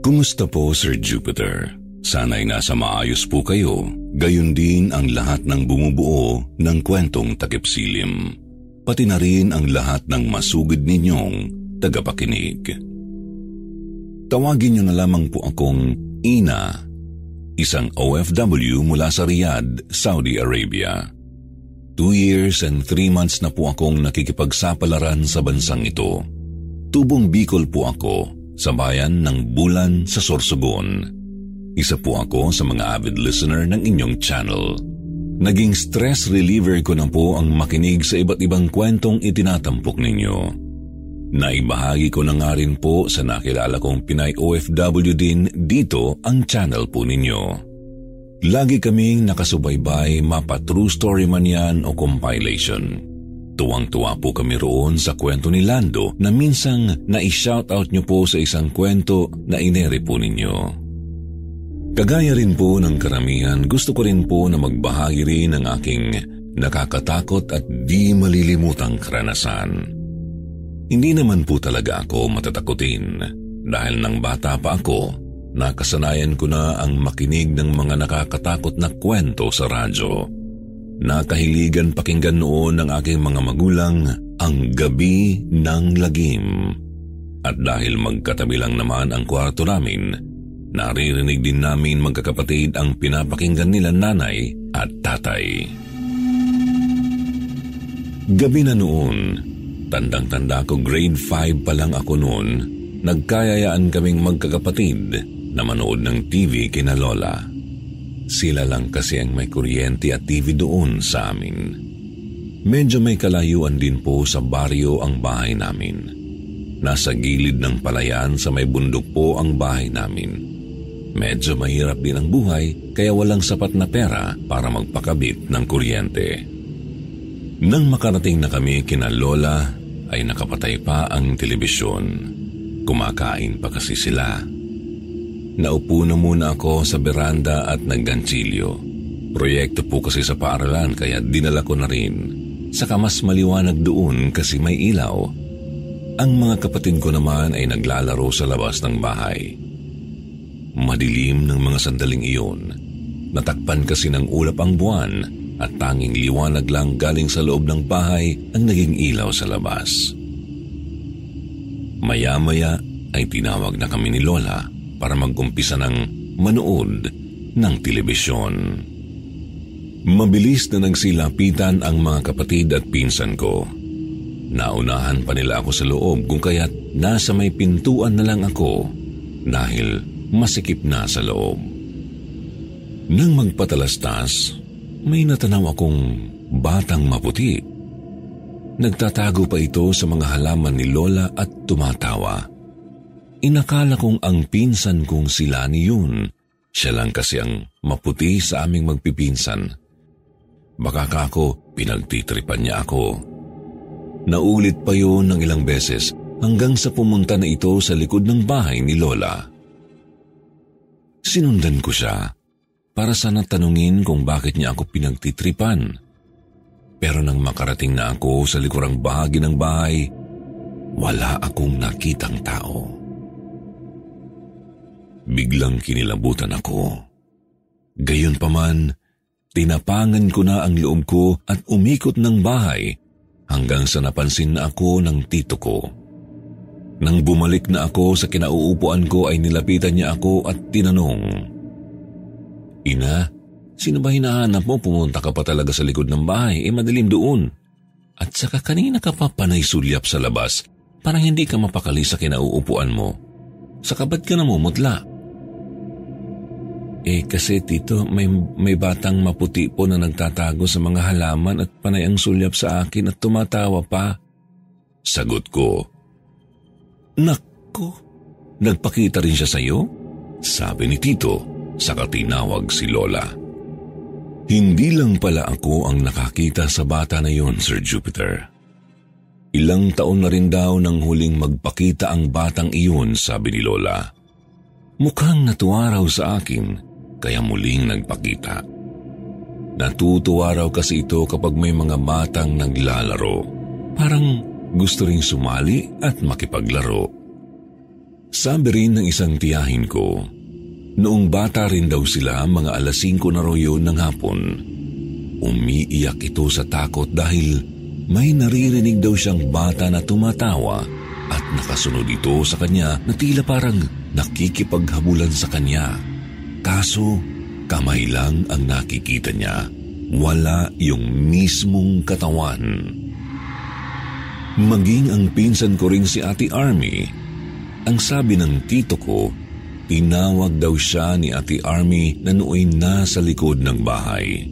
Kumusta po Sir Jupiter? Sana'y nasa maayos po kayo, gayon din ang lahat ng bumubuo ng kwentong takipsilim. Pati na rin ang lahat ng masugid ninyong tagapakinig. Tawagin niyo na lamang po akong Ina, isang OFW mula sa Riyadh, Saudi Arabia. Two years and three months na po akong nakikipagsapalaran sa bansang ito. Tubong Bicol po ako sa bayan ng Bulan sa Sorsogon. Isa po ako sa mga avid listener ng inyong channel. Naging stress reliever ko na po ang makinig sa iba't ibang kwentong itinatampok ninyo. Naibahagi ko na nga rin po sa nakilala kong Pinay OFW din dito ang channel po ninyo. Lagi kaming nakasubaybay mapa true story man yan o compilation. Tuwang-tuwa po kami roon sa kwento ni Lando na minsang na-shoutout niyo po sa isang kwento na inere po ninyo. Kagaya rin po ng karamihan, gusto ko rin po na magbahagi rin ng aking nakakatakot at di malilimutang karanasan. Hindi naman po talaga ako matatakutin dahil nang bata pa ako, nakasanayan ko na ang makinig ng mga nakakatakot na kwento sa radyo Nakahiligan pakinggan noon ng aking mga magulang ang gabi ng lagim. At dahil magkatabi lang naman ang kwarto namin, naririnig din namin magkakapatid ang pinapakinggan nila nanay at tatay. Gabi na noon, tandang-tanda ko grade 5 pa lang ako noon, nagkayayaan kaming magkakapatid na manood ng TV kina Lola. Sila lang kasi ang may kuryente at TV doon sa amin. Medyo may kalayuan din po sa baryo ang bahay namin. Nasa gilid ng palayan sa may bundok po ang bahay namin. Medyo mahirap din ang buhay kaya walang sapat na pera para magpakabit ng kuryente. Nang makarating na kami kina Lola ay nakapatay pa ang telebisyon. Kumakain pa kasi sila. Naupo na muna ako sa beranda at nagganchilyo. Proyekto po kasi sa paaralan kaya dinala ko na rin. Saka mas maliwanag doon kasi may ilaw. Ang mga kapatid ko naman ay naglalaro sa labas ng bahay. Madilim ng mga sandaling iyon. Natakpan kasi ng ulap ang buwan at tanging liwanag lang galing sa loob ng bahay ang naging ilaw sa labas. Maya-maya ay tinawag na kami ni Lola para mag-umpisa ng manood ng telebisyon. Mabilis na nagsilapitan ang mga kapatid at pinsan ko. Naunahan pa nila ako sa loob kung kaya't nasa may pintuan na lang ako dahil masikip na sa loob. Nang magpatalastas, may natanaw akong batang maputi. Nagtatago pa ito sa mga halaman ni Lola at tumatawa. Inakala kong ang pinsan kong sila ni yun. Siya lang kasi ang maputi sa aming magpipinsan. Baka kako, pinagtitripan niya ako. Naulit pa yun ng ilang beses hanggang sa pumunta na ito sa likod ng bahay ni Lola. Sinundan ko siya para sana tanungin kung bakit niya ako pinagtitripan. Pero nang makarating na ako sa likurang bahagi ng bahay, wala akong nakitang tao. Biglang kinilabutan ako. Gayon pa man, tinapangan ko na ang loob ko at umikot ng bahay hanggang sa napansin na ako ng tito ko. Nang bumalik na ako sa kinauupuan ko ay nilapitan niya ako at tinanong, Ina, sino ba hinahanap mo? Pumunta ka pa talaga sa likod ng bahay, eh madilim doon. At saka kanina ka pa panay sulyap sa labas, parang hindi ka mapakali sa kinauupuan mo. Sa ba't ka namumutla? Eh kasi tito, may, may batang maputi po na nagtatago sa mga halaman at panay ang sulyap sa akin at tumatawa pa. Sagot ko. Nako, nagpakita rin siya sa iyo? Sabi ni tito, saka tinawag si Lola. Hindi lang pala ako ang nakakita sa bata na yon, Sir Jupiter. Ilang taon na rin daw nang huling magpakita ang batang iyon, sabi ni Lola. Mukhang natuwa raw sa akin kaya muling nagpakita. Natutuwa raw kasi ito kapag may mga batang naglalaro. Parang gusto ring sumali at makipaglaro. Sabi rin ng isang tiyahin ko, noong bata rin daw sila mga alas 5 na yun ng hapon. Umiiyak ito sa takot dahil may naririnig daw siyang bata na tumatawa at nakasunod ito sa kanya na tila parang nakikipaghabulan sa kanya. Kaso, kamay lang ang nakikita niya. Wala yung mismong katawan. Maging ang pinsan ko ring si Ate Army, ang sabi ng tito ko, tinawag daw siya ni Ate Army na nooy nasa likod ng bahay.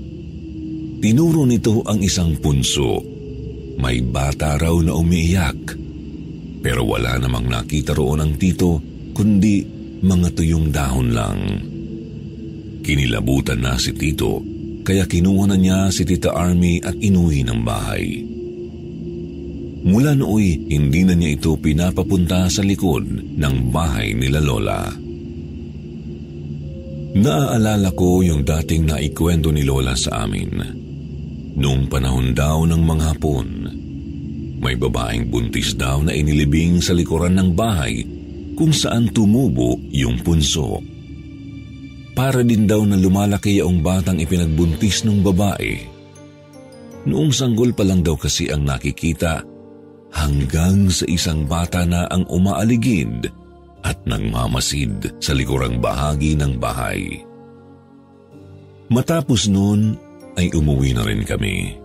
Tinuro nito ang isang punso. May bata raw na umiiyak. Pero wala namang nakita roon ang tito, kundi mga tuyong dahon lang. Kinilabutan na si Tito, kaya kinuha na niya si Tita Army at inuwi ng bahay. Mula nooy, hindi na niya ito pinapapunta sa likod ng bahay nila Lola. Naaalala ko yung dating naikwento ni Lola sa amin. Noong panahon daw ng mga hapon, may babaeng buntis daw na inilibing sa likuran ng bahay kung saan tumubo yung punso. Para din daw na lumalaki ang batang ipinagbuntis ng babae. Noong sanggol pa lang daw kasi ang nakikita hanggang sa isang bata na ang umaaligid at nangmamasid sa likurang bahagi ng bahay. Matapos noon ay umuwi na rin kami.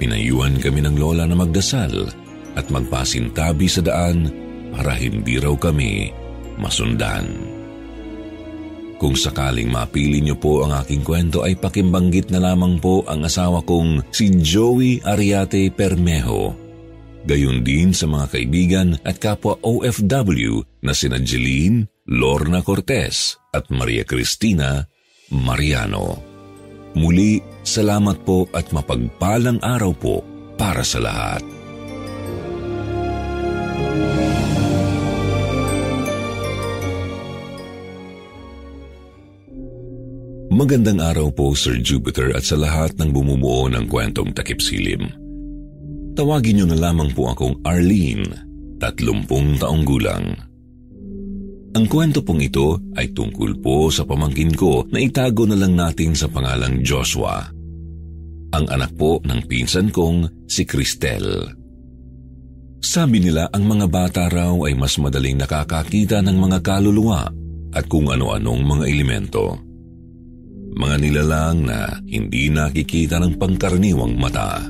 Pinayuan kami ng lola na magdasal at magpasintabi sa daan para hindi raw kami masundan. Kung sakaling mapili niyo po ang aking kwento ay pakimbanggit na lamang po ang asawa kong si Joey Ariate Permejo. Gayon din sa mga kaibigan at kapwa OFW na sina Jeline, Lorna Cortez at Maria Cristina Mariano. Muli, salamat po at mapagpalang araw po para sa lahat. Magandang araw po Sir Jupiter at sa lahat ng bumubuo ng kwentong takip silim. Tawagin niyo na lamang po akong Arlene, tatlumpung taong gulang. Ang kwento pong ito ay tungkol po sa pamangkin ko na itago na lang natin sa pangalang Joshua. Ang anak po ng pinsan kong si Cristel. Sabi nila ang mga bata raw ay mas madaling nakakakita ng mga kaluluwa at kung ano-anong mga elemento mga nilalang na hindi nakikita ng pangkaraniwang mata.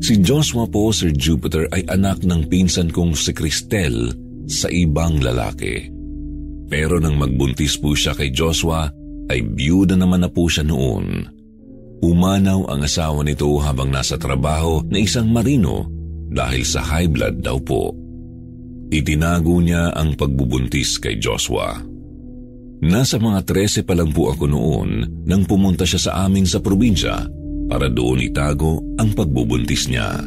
Si Joshua po, Sir Jupiter, ay anak ng pinsan kong si Cristel sa ibang lalaki. Pero nang magbuntis po siya kay Joshua, ay biyuda naman na po siya noon. Umanaw ang asawa nito habang nasa trabaho na isang marino dahil sa high blood daw po. Itinago niya ang pagbubuntis kay Joshua. Nasa mga 13 pa lang po ako noon nang pumunta siya sa amin sa probinsya para doon itago ang pagbubuntis niya.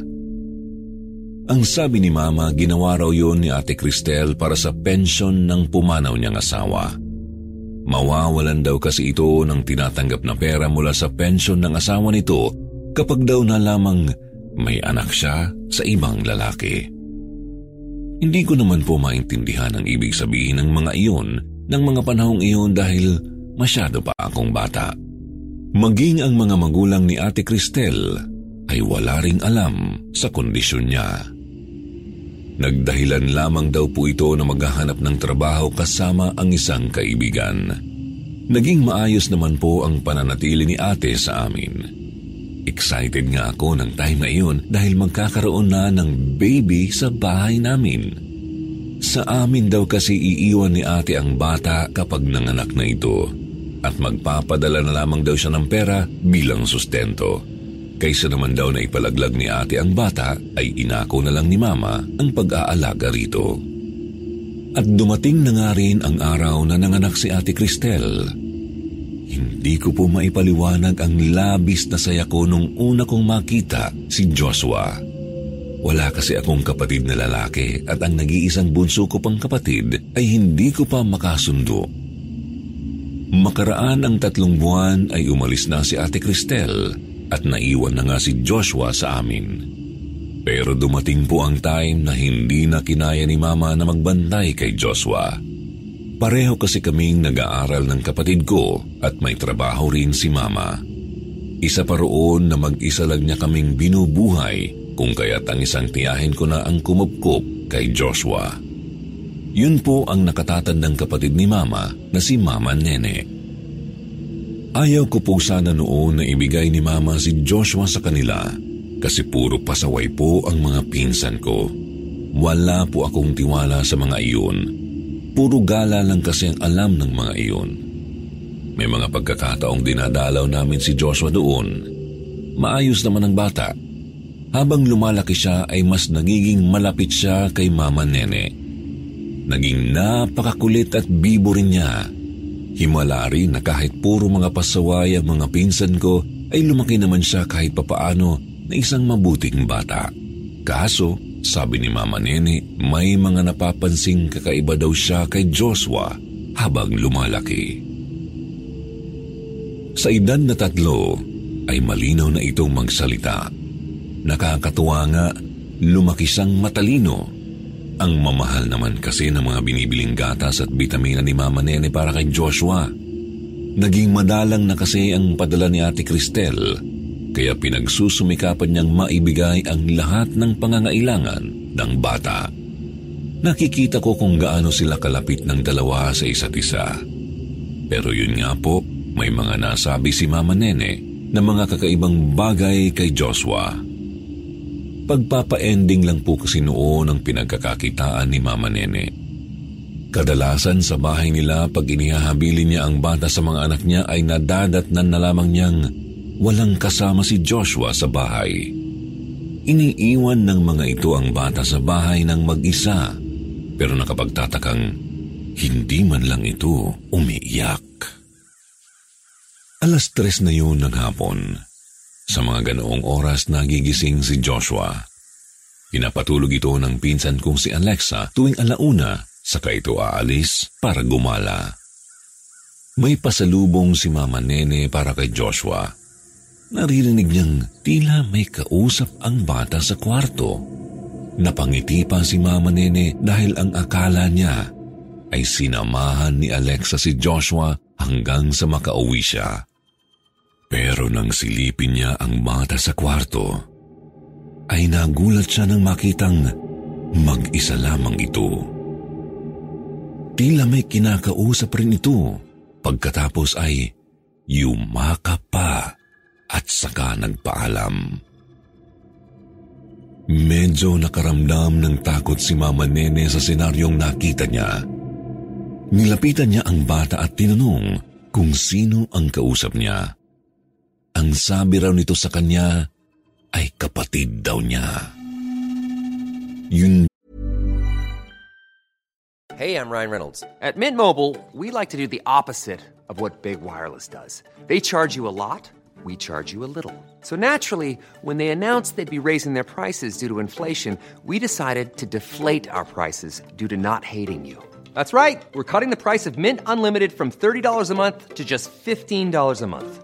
Ang sabi ni Mama, ginawa raw yun ni Ate Cristel para sa pension ng pumanaw niyang asawa. Mawawalan daw kasi ito ng tinatanggap na pera mula sa pension ng asawa nito kapag daw na lamang may anak siya sa ibang lalaki. Hindi ko naman po maintindihan ang ibig sabihin ng mga iyon ng mga panahong iyon dahil masyado pa akong bata. Maging ang mga magulang ni Ate Cristel ay wala ring alam sa kondisyon niya. Nagdahilan lamang daw po ito na maghahanap ng trabaho kasama ang isang kaibigan. Naging maayos naman po ang pananatili ni ate sa amin. Excited nga ako ng time na iyon dahil magkakaroon na ng baby sa bahay namin. Sa amin daw kasi iiwan ni ate ang bata kapag nanganak na ito at magpapadala na lamang daw siya ng pera bilang sustento. Kaysa naman daw na ipalaglag ni ate ang bata, ay inako na lang ni mama ang pag-aalaga rito. At dumating na nga rin ang araw na nanganak si ate Cristel. Hindi ko po maipaliwanag ang labis na saya ko nung una kong makita si Joshua. Wala kasi akong kapatid na lalaki at ang nag-iisang bunso ko pang kapatid ay hindi ko pa makasundo. Makaraan ang tatlong buwan ay umalis na si Ate Cristel at naiwan na nga si Joshua sa amin. Pero dumating po ang time na hindi na kinaya ni Mama na magbantay kay Joshua. Pareho kasi kaming nag-aaral ng kapatid ko at may trabaho rin si Mama. Isa pa roon na mag-isa lang niya kaming binubuhay kung kaya't ang isang tiyahin ko na ang kumupkup kay Joshua. Yun po ang nakatatandang kapatid ni Mama na si Mama Nene. Ayaw ko po sana noon na ibigay ni Mama si Joshua sa kanila kasi puro pasaway po ang mga pinsan ko. Wala po akong tiwala sa mga iyon. Puro gala lang kasi ang alam ng mga iyon. May mga pagkakataong dinadalaw namin si Joshua doon. Maayos naman ang bata. Habang lumalaki siya ay mas nagiging malapit siya kay Mama Nene. Naging napakakulit at bibo rin niya Himala rin na kahit puro mga pasaway ang mga pinsan ko ay lumaki naman siya kahit papaano na isang mabuting bata. Kaso, sabi ni Mama Nene, may mga napapansing kakaiba daw siya kay Joshua habang lumalaki. Sa edad na tatlo, ay malinaw na itong magsalita. Nakakatuwa nga, lumaki siyang matalino ang mamahal naman kasi ng mga binibiling gatas at bitamina ni Mama Nene para kay Joshua. Naging madalang na kasi ang padala ni Ate Cristel, kaya pinagsusumikapan niyang maibigay ang lahat ng pangangailangan ng bata. Nakikita ko kung gaano sila kalapit ng dalawa sa isa't isa. Pero yun nga po, may mga nasabi si Mama Nene na mga kakaibang bagay kay Joshua. Pagpapa-ending lang po kasi noon ang pinagkakakitaan ni Mama Nene. Kadalasan sa bahay nila pag inihahabilin niya ang bata sa mga anak niya ay nadadatnan na lamang niyang walang kasama si Joshua sa bahay. Iniiwan ng mga ito ang bata sa bahay ng mag-isa pero nakapagtatakang hindi man lang ito umiiyak. Alas tres na yun ng hapon. Sa mga ganoong oras nagigising si Joshua. Pinapatulog ito ng pinsan kong si Alexa tuwing alauna saka ito aalis para gumala. May pasalubong si Mama Nene para kay Joshua. Naririnig niyang tila may kausap ang bata sa kwarto. Napangiti pa si Mama Nene dahil ang akala niya ay sinamahan ni Alexa si Joshua hanggang sa makauwi siya. Pero nang silipin niya ang bata sa kwarto, ay nagulat siya nang makitang mag-isa lamang ito. Tila may kinakausap rin ito pagkatapos ay yumaka pa at saka nagpaalam. Medyo nakaramdam ng takot si Mama Nene sa senaryong nakita niya. Nilapitan niya ang bata at tinanong kung sino ang kausap niya. Ang sabi raw nito sa kanya ay kapatid daw niya. Yun Hey, I'm Ryan Reynolds. At Mint Mobile, we like to do the opposite of what Big Wireless does. They charge you a lot, we charge you a little. So naturally, when they announced they'd be raising their prices due to inflation, we decided to deflate our prices due to not hating you. That's right. We're cutting the price of Mint Unlimited from $30 a month to just $15 a month.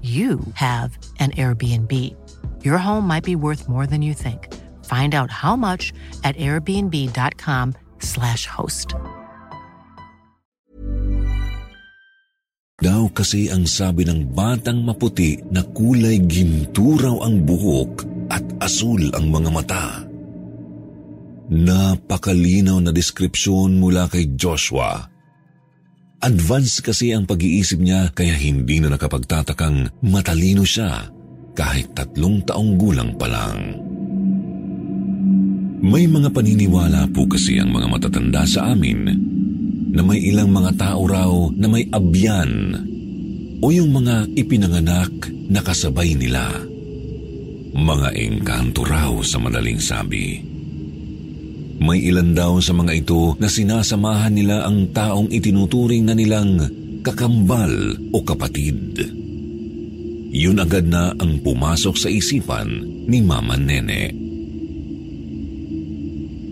you have an Airbnb. Your home might be worth more than you think. Find out how much at airbnb.com/slash host. Daw kasi ang sabi ng batang maputi na kulay ginto raw ang buhok at asul ang mga mata. Napakalinaw na deskripsyon mula kay Joshua. Advance kasi ang pag-iisip niya kaya hindi na nakapagtatakang matalino siya kahit tatlong taong gulang pa lang. May mga paniniwala po kasi ang mga matatanda sa amin na may ilang mga tao raw na may abyan o yung mga ipinanganak na kasabay nila. Mga engkanto raw sa madaling sabi. May ilan daw sa mga ito na sinasamahan nila ang taong itinuturing na nilang kakambal o kapatid. Yun agad na ang pumasok sa isipan ni Mama Nene.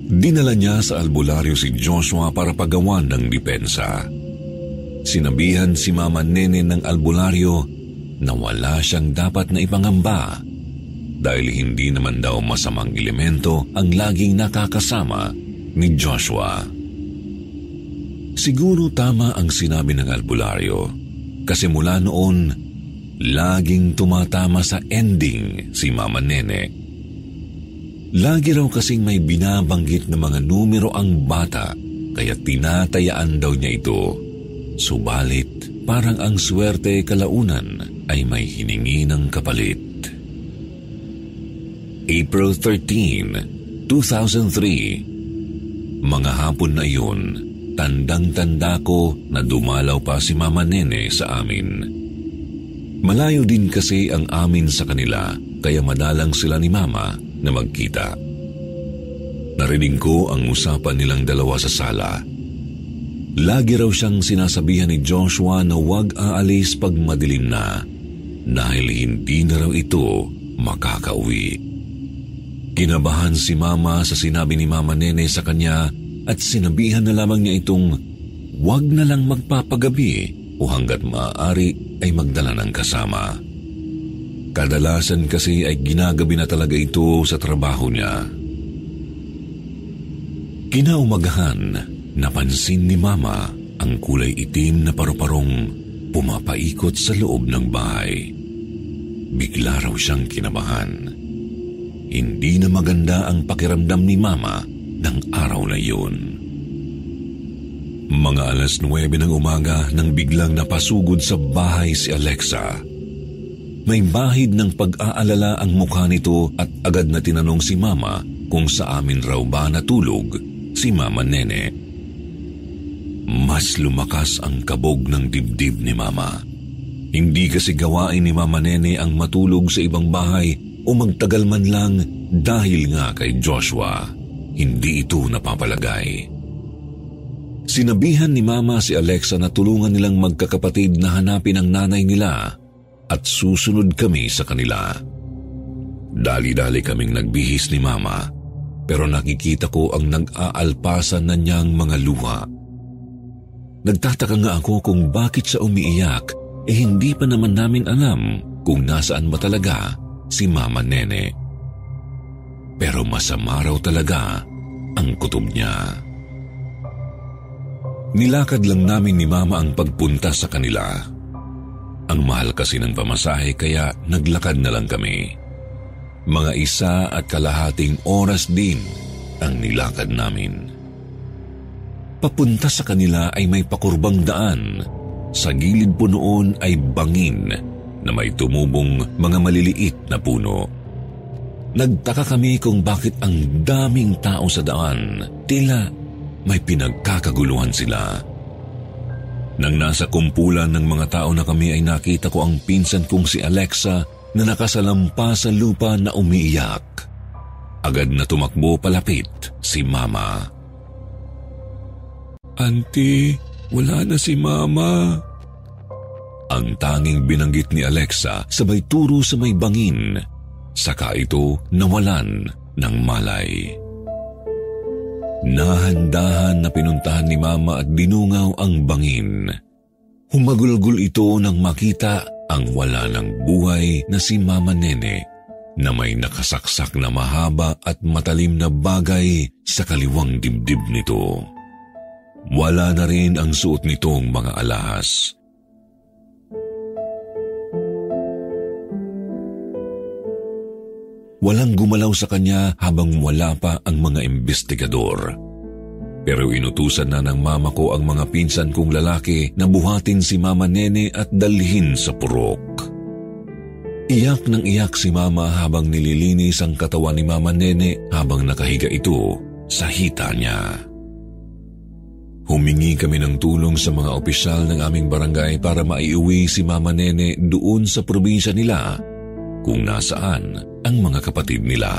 Dinala niya sa albularyo si Joshua para pagawan ng depensa. Sinabihan si Mama Nene ng albularyo na wala siyang dapat na ipangamba dahil hindi naman daw masamang elemento ang laging nakakasama ni Joshua. Siguro tama ang sinabi ng albularyo kasi mula noon, laging tumatama sa ending si Mama Nene. Lagi raw kasing may binabanggit na mga numero ang bata kaya tinatayaan daw niya ito. Subalit, parang ang swerte kalaunan ay may hiningi ng kapalit. April 13, 2003 Mga hapon na iyon, tandang-tanda ko na dumalaw pa si Mama Nene sa amin. Malayo din kasi ang amin sa kanila kaya madalang sila ni Mama na magkita. Narinig ko ang usapan nilang dalawa sa sala. Lagi raw siyang sinasabihan ni Joshua na huwag aalis pag madilim na dahil hindi na raw ito makakauwi. Kinabahan si Mama sa sinabi ni Mama Nene sa kanya at sinabihan na lamang niya itong huwag na lang magpapagabi o hanggat maaari ay magdala ng kasama. Kadalasan kasi ay ginagabi na talaga ito sa trabaho niya. Kinaumagahan, napansin ni Mama ang kulay itim na paru-parong pumapaikot sa loob ng bahay. Bigla raw siyang kinabahan. Hindi na maganda ang pakiramdam ni Mama ng araw na yun. Mga alas 9 ng umaga nang biglang napasugod sa bahay si Alexa. May bahid ng pag-aalala ang mukha nito at agad na tinanong si Mama kung sa amin raw ba natulog si Mama Nene. Mas lumakas ang kabog ng dibdib ni Mama. Hindi kasi gawain ni Mama Nene ang matulog sa ibang bahay o magtagal man lang dahil nga kay Joshua. Hindi ito napapalagay. Sinabihan ni Mama si Alexa na tulungan nilang magkakapatid na hanapin ang nanay nila at susunod kami sa kanila. Dali-dali kaming nagbihis ni Mama pero nakikita ko ang nag-aalpasan na niyang mga luha. Nagtataka nga ako kung bakit sa umiiyak eh hindi pa naman namin alam kung nasaan ba talaga si Mama Nene. Pero masama raw talaga ang kutob niya. Nilakad lang namin ni Mama ang pagpunta sa kanila. Ang mahal kasi ng pamasahe kaya naglakad na lang kami. Mga isa at kalahating oras din ang nilakad namin. Papunta sa kanila ay may pakurbang daan. Sa gilid po noon ay bangin na may tumubong mga maliliit na puno. Nagtaka kami kung bakit ang daming tao sa daan. Tila may pinagkakaguluhan sila. Nang nasa kumpulan ng mga tao na kami ay nakita ko ang pinsan kong si Alexa na nakasalampa sa lupa na umiiyak. Agad na tumakbo palapit si Mama. Auntie, wala na si Mama. Ang tanging binanggit ni Alexa sabay turo sa may bangin. Saka ito nawalan ng malay. Nahandahan na pinuntahan ni Mama at dinungaw ang bangin. Humagulgol ito nang makita ang wala ng buhay na si Mama Nene na may nakasaksak na mahaba at matalim na bagay sa kaliwang dibdib nito. Wala na rin ang suot nitong mga alahas. Walang gumalaw sa kanya habang wala pa ang mga investigador. Pero inutusan na ng mama ko ang mga pinsan kong lalaki na buhatin si Mama Nene at dalhin sa purok. Iyak ng iyak si Mama habang nililinis ang katawan ni Mama Nene habang nakahiga ito sa hita niya. Humingi kami ng tulong sa mga opisyal ng aming barangay para maiuwi si Mama Nene doon sa probinsya nila kung nasaan ang mga kapatid nila.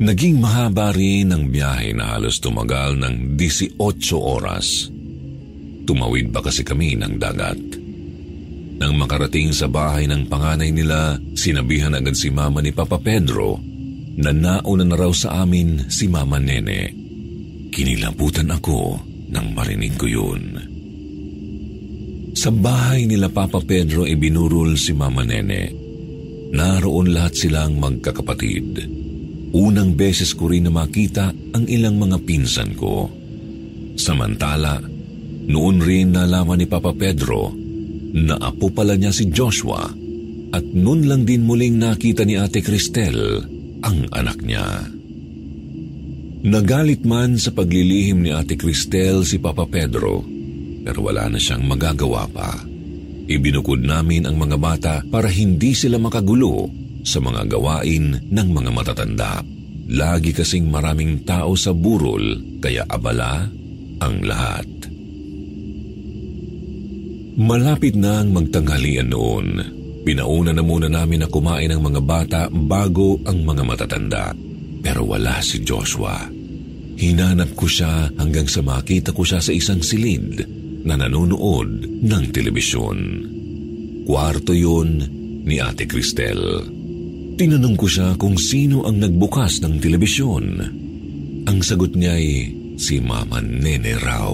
Naging mahaba rin ang biyahe na halos tumagal ng 18 oras. Tumawid pa kasi kami ng dagat. Nang makarating sa bahay ng panganay nila, sinabihan agad si Mama ni Papa Pedro na nauna na raw sa amin si Mama Nene. Kinilabutan ako nang marinig ko yun. Sa bahay nila Papa Pedro ibinurol si Mama Nene. Naroon lahat silang magkakapatid. Unang beses ko rin na makita ang ilang mga pinsan ko. Samantala, noon rin nalaman ni Papa Pedro na apo pala niya si Joshua at noon lang din muling nakita ni Ate Cristel ang anak niya. Nagalit man sa paglilihim ni Ate Cristel si Papa Pedro pero wala na siyang magagawa pa. Ibinukod namin ang mga bata para hindi sila makagulo sa mga gawain ng mga matatanda. Lagi kasing maraming tao sa burol kaya abala ang lahat. Malapit na ang magtanghalian noon. Pinauna na muna namin na kumain ang mga bata bago ang mga matatanda. Pero wala si Joshua. Hinanap ko siya hanggang sa makita ko siya sa isang silid na nanonood ng telebisyon. Kwarto yun ni Ate Cristel. Tinanong ko siya kung sino ang nagbukas ng telebisyon. Ang sagot niya ay si Mama Nene raw.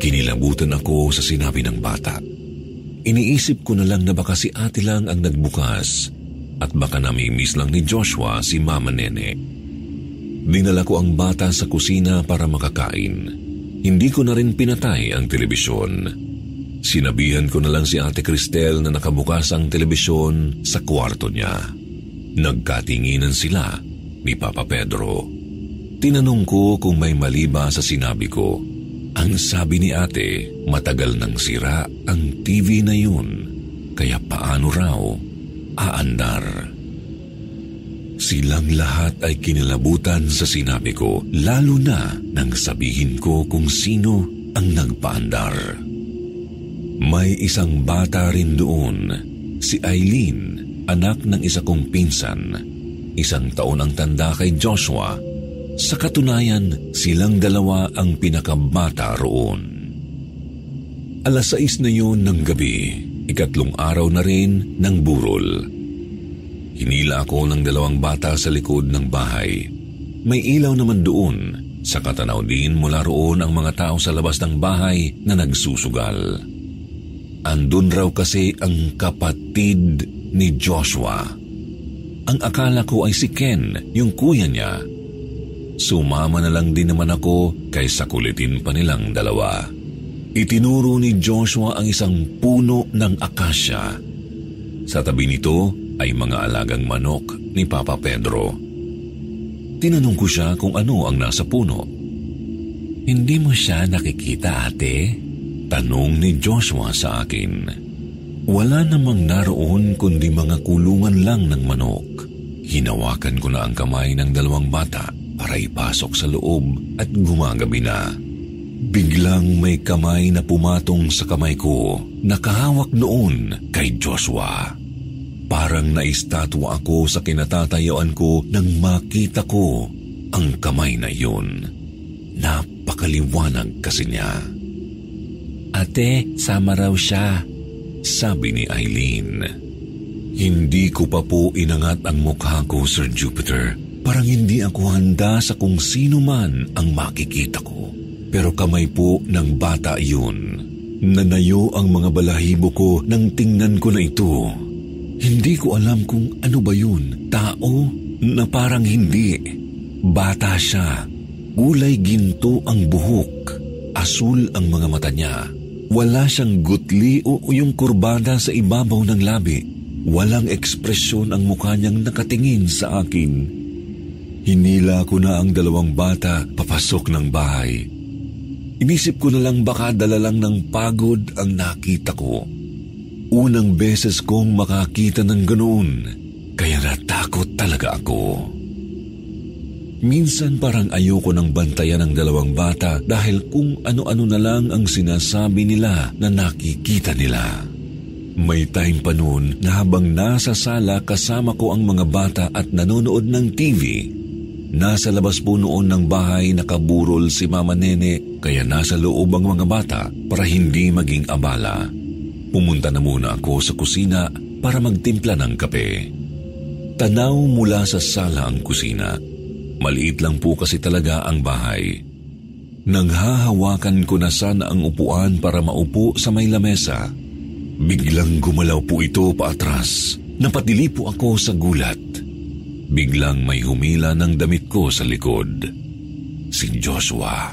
Kinilabutan ako sa sinabi ng bata. Iniisip ko na lang na baka si ate lang ang nagbukas at baka namimiss lang ni Joshua si Mama Nene. Dinala ko ang bata sa kusina para makakain. Hindi ko na rin pinatay ang telebisyon. Sinabihan ko na lang si Ate Cristel na nakabukas ang telebisyon sa kwarto niya. Nagkatinginan sila ni Papa Pedro. Tinanong ko kung may mali ba sa sinabi ko. Ang sabi ni ate, matagal nang sira ang TV na yun, kaya paano raw aandar. Silang lahat ay kinilabutan sa sinabi ko, lalo na nang sabihin ko kung sino ang nagpaandar. May isang bata rin doon, si Eileen, anak ng isa kong pinsan. Isang taon ang tanda kay Joshua. Sa katunayan, silang dalawa ang pinakabata roon. Alas sais na yun ng gabi, ikatlong araw na rin ng burol. Hinila ako ng dalawang bata sa likod ng bahay. May ilaw naman doon. Sa katanaw din mula roon ang mga tao sa labas ng bahay na nagsusugal. Andun raw kasi ang kapatid ni Joshua. Ang akala ko ay si Ken, yung kuya niya. Sumama na lang din naman ako kaysa kulitin pa nilang dalawa. Itinuro ni Joshua ang isang puno ng akasya. Sa tabi nito ay mga alagang manok ni Papa Pedro. Tinanong ko siya kung ano ang nasa puno. Hindi mo siya nakikita ate? Tanong ni Joshua sa akin. Wala namang naroon kundi mga kulungan lang ng manok. Hinawakan ko na ang kamay ng dalawang bata para ipasok sa loob at gumagabi na. Biglang may kamay na pumatong sa kamay ko, nakahawak noon kay Joshua. Parang naistatwa ako sa kinatatayuan ko nang makita ko ang kamay na yun. Napakaliwanag kasi niya. Ate, sama raw siya, sabi ni Eileen. Hindi ko pa po inangat ang mukha ko, Sir Jupiter. Parang hindi ako handa sa kung sino man ang makikita ko. Pero kamay po ng bata yun. Nanayo ang mga balahibo ko nang tingnan ko na ito. Hindi ko alam kung ano ba yun. Tao na parang hindi. Bata siya. Kulay ginto ang buhok. Asul ang mga mata niya. Wala siyang gutli o yung kurbada sa ibabaw ng labi. Walang ekspresyon ang mukha niyang nakatingin sa akin. Hinila ko na ang dalawang bata papasok ng bahay. Inisip ko na lang baka dala lang ng pagod ang nakita ko. Unang beses kong makakita ng ganoon, kaya natakot talaga ako. Minsan parang ayoko nang bantayan ng dalawang bata dahil kung ano-ano na lang ang sinasabi nila na nakikita nila. May time pa noon na habang nasa sala kasama ko ang mga bata at nanonood ng TV, Nasa labas po noon ng bahay nakaburol si Mama Nene kaya nasa loob ang mga bata para hindi maging abala. Pumunta na muna ako sa kusina para magtimpla ng kape. Tanaw mula sa sala ang kusina. Maliit lang po kasi talaga ang bahay. Nanghahawakan ko na sana ang upuan para maupo sa may lamesa. Biglang gumalaw po ito paatras. Napatili po ako sa gulat. Biglang may humila ng damit ko sa likod. Si Joshua.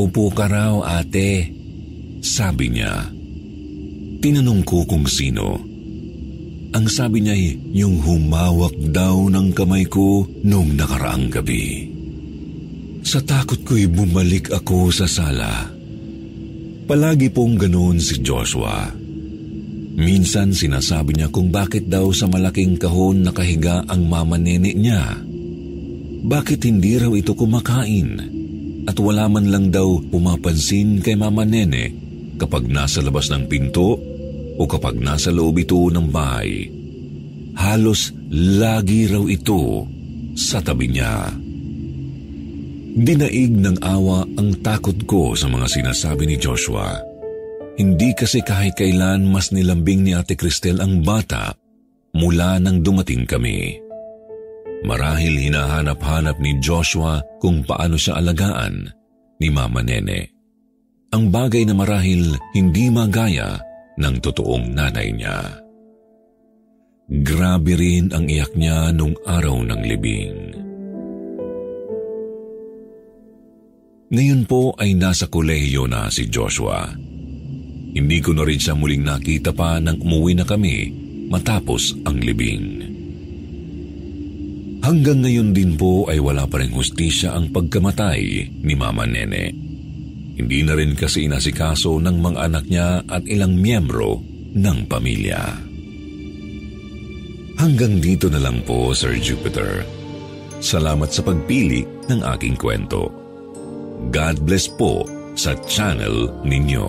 Upo ka raw, ate. Sabi niya. Tinanong ko kung sino. Ang sabi niya ay yung humawak daw ng kamay ko nung nakaraang gabi. Sa takot ko'y bumalik ako sa sala. Palagi pong ganoon si Joshua. Minsan sinasabi niya kung bakit daw sa malaking kahon nakahiga ang mama nene niya. Bakit hindi raw ito kumakain? At wala man lang daw pumapansin kay mama nene kapag nasa labas ng pinto o kapag nasa loob ito ng bahay. Halos lagi raw ito sa tabi niya. Dinaig ng awa ang takot ko sa mga sinasabi ni Joshua. Hindi kasi kahit kailan mas nilambing ni Ate Cristel ang bata mula nang dumating kami. Marahil hinahanap-hanap ni Joshua kung paano siya alagaan ni Mama Nene. Ang bagay na marahil hindi magaya ng totoong nanay niya. Grabe rin ang iyak niya nung araw ng libing. Ngayon po ay nasa kolehiyo na si Joshua. Hindi ko na rin siya muling nakita pa nang umuwi na kami matapos ang libing. Hanggang ngayon din po ay wala pa rin hustisya ang pagkamatay ni Mama Nene. Hindi na rin kasi inasikaso ng mga anak niya at ilang miyembro ng pamilya. Hanggang dito na lang po, Sir Jupiter. Salamat sa pagpili ng aking kwento. God bless po sa channel ninyo.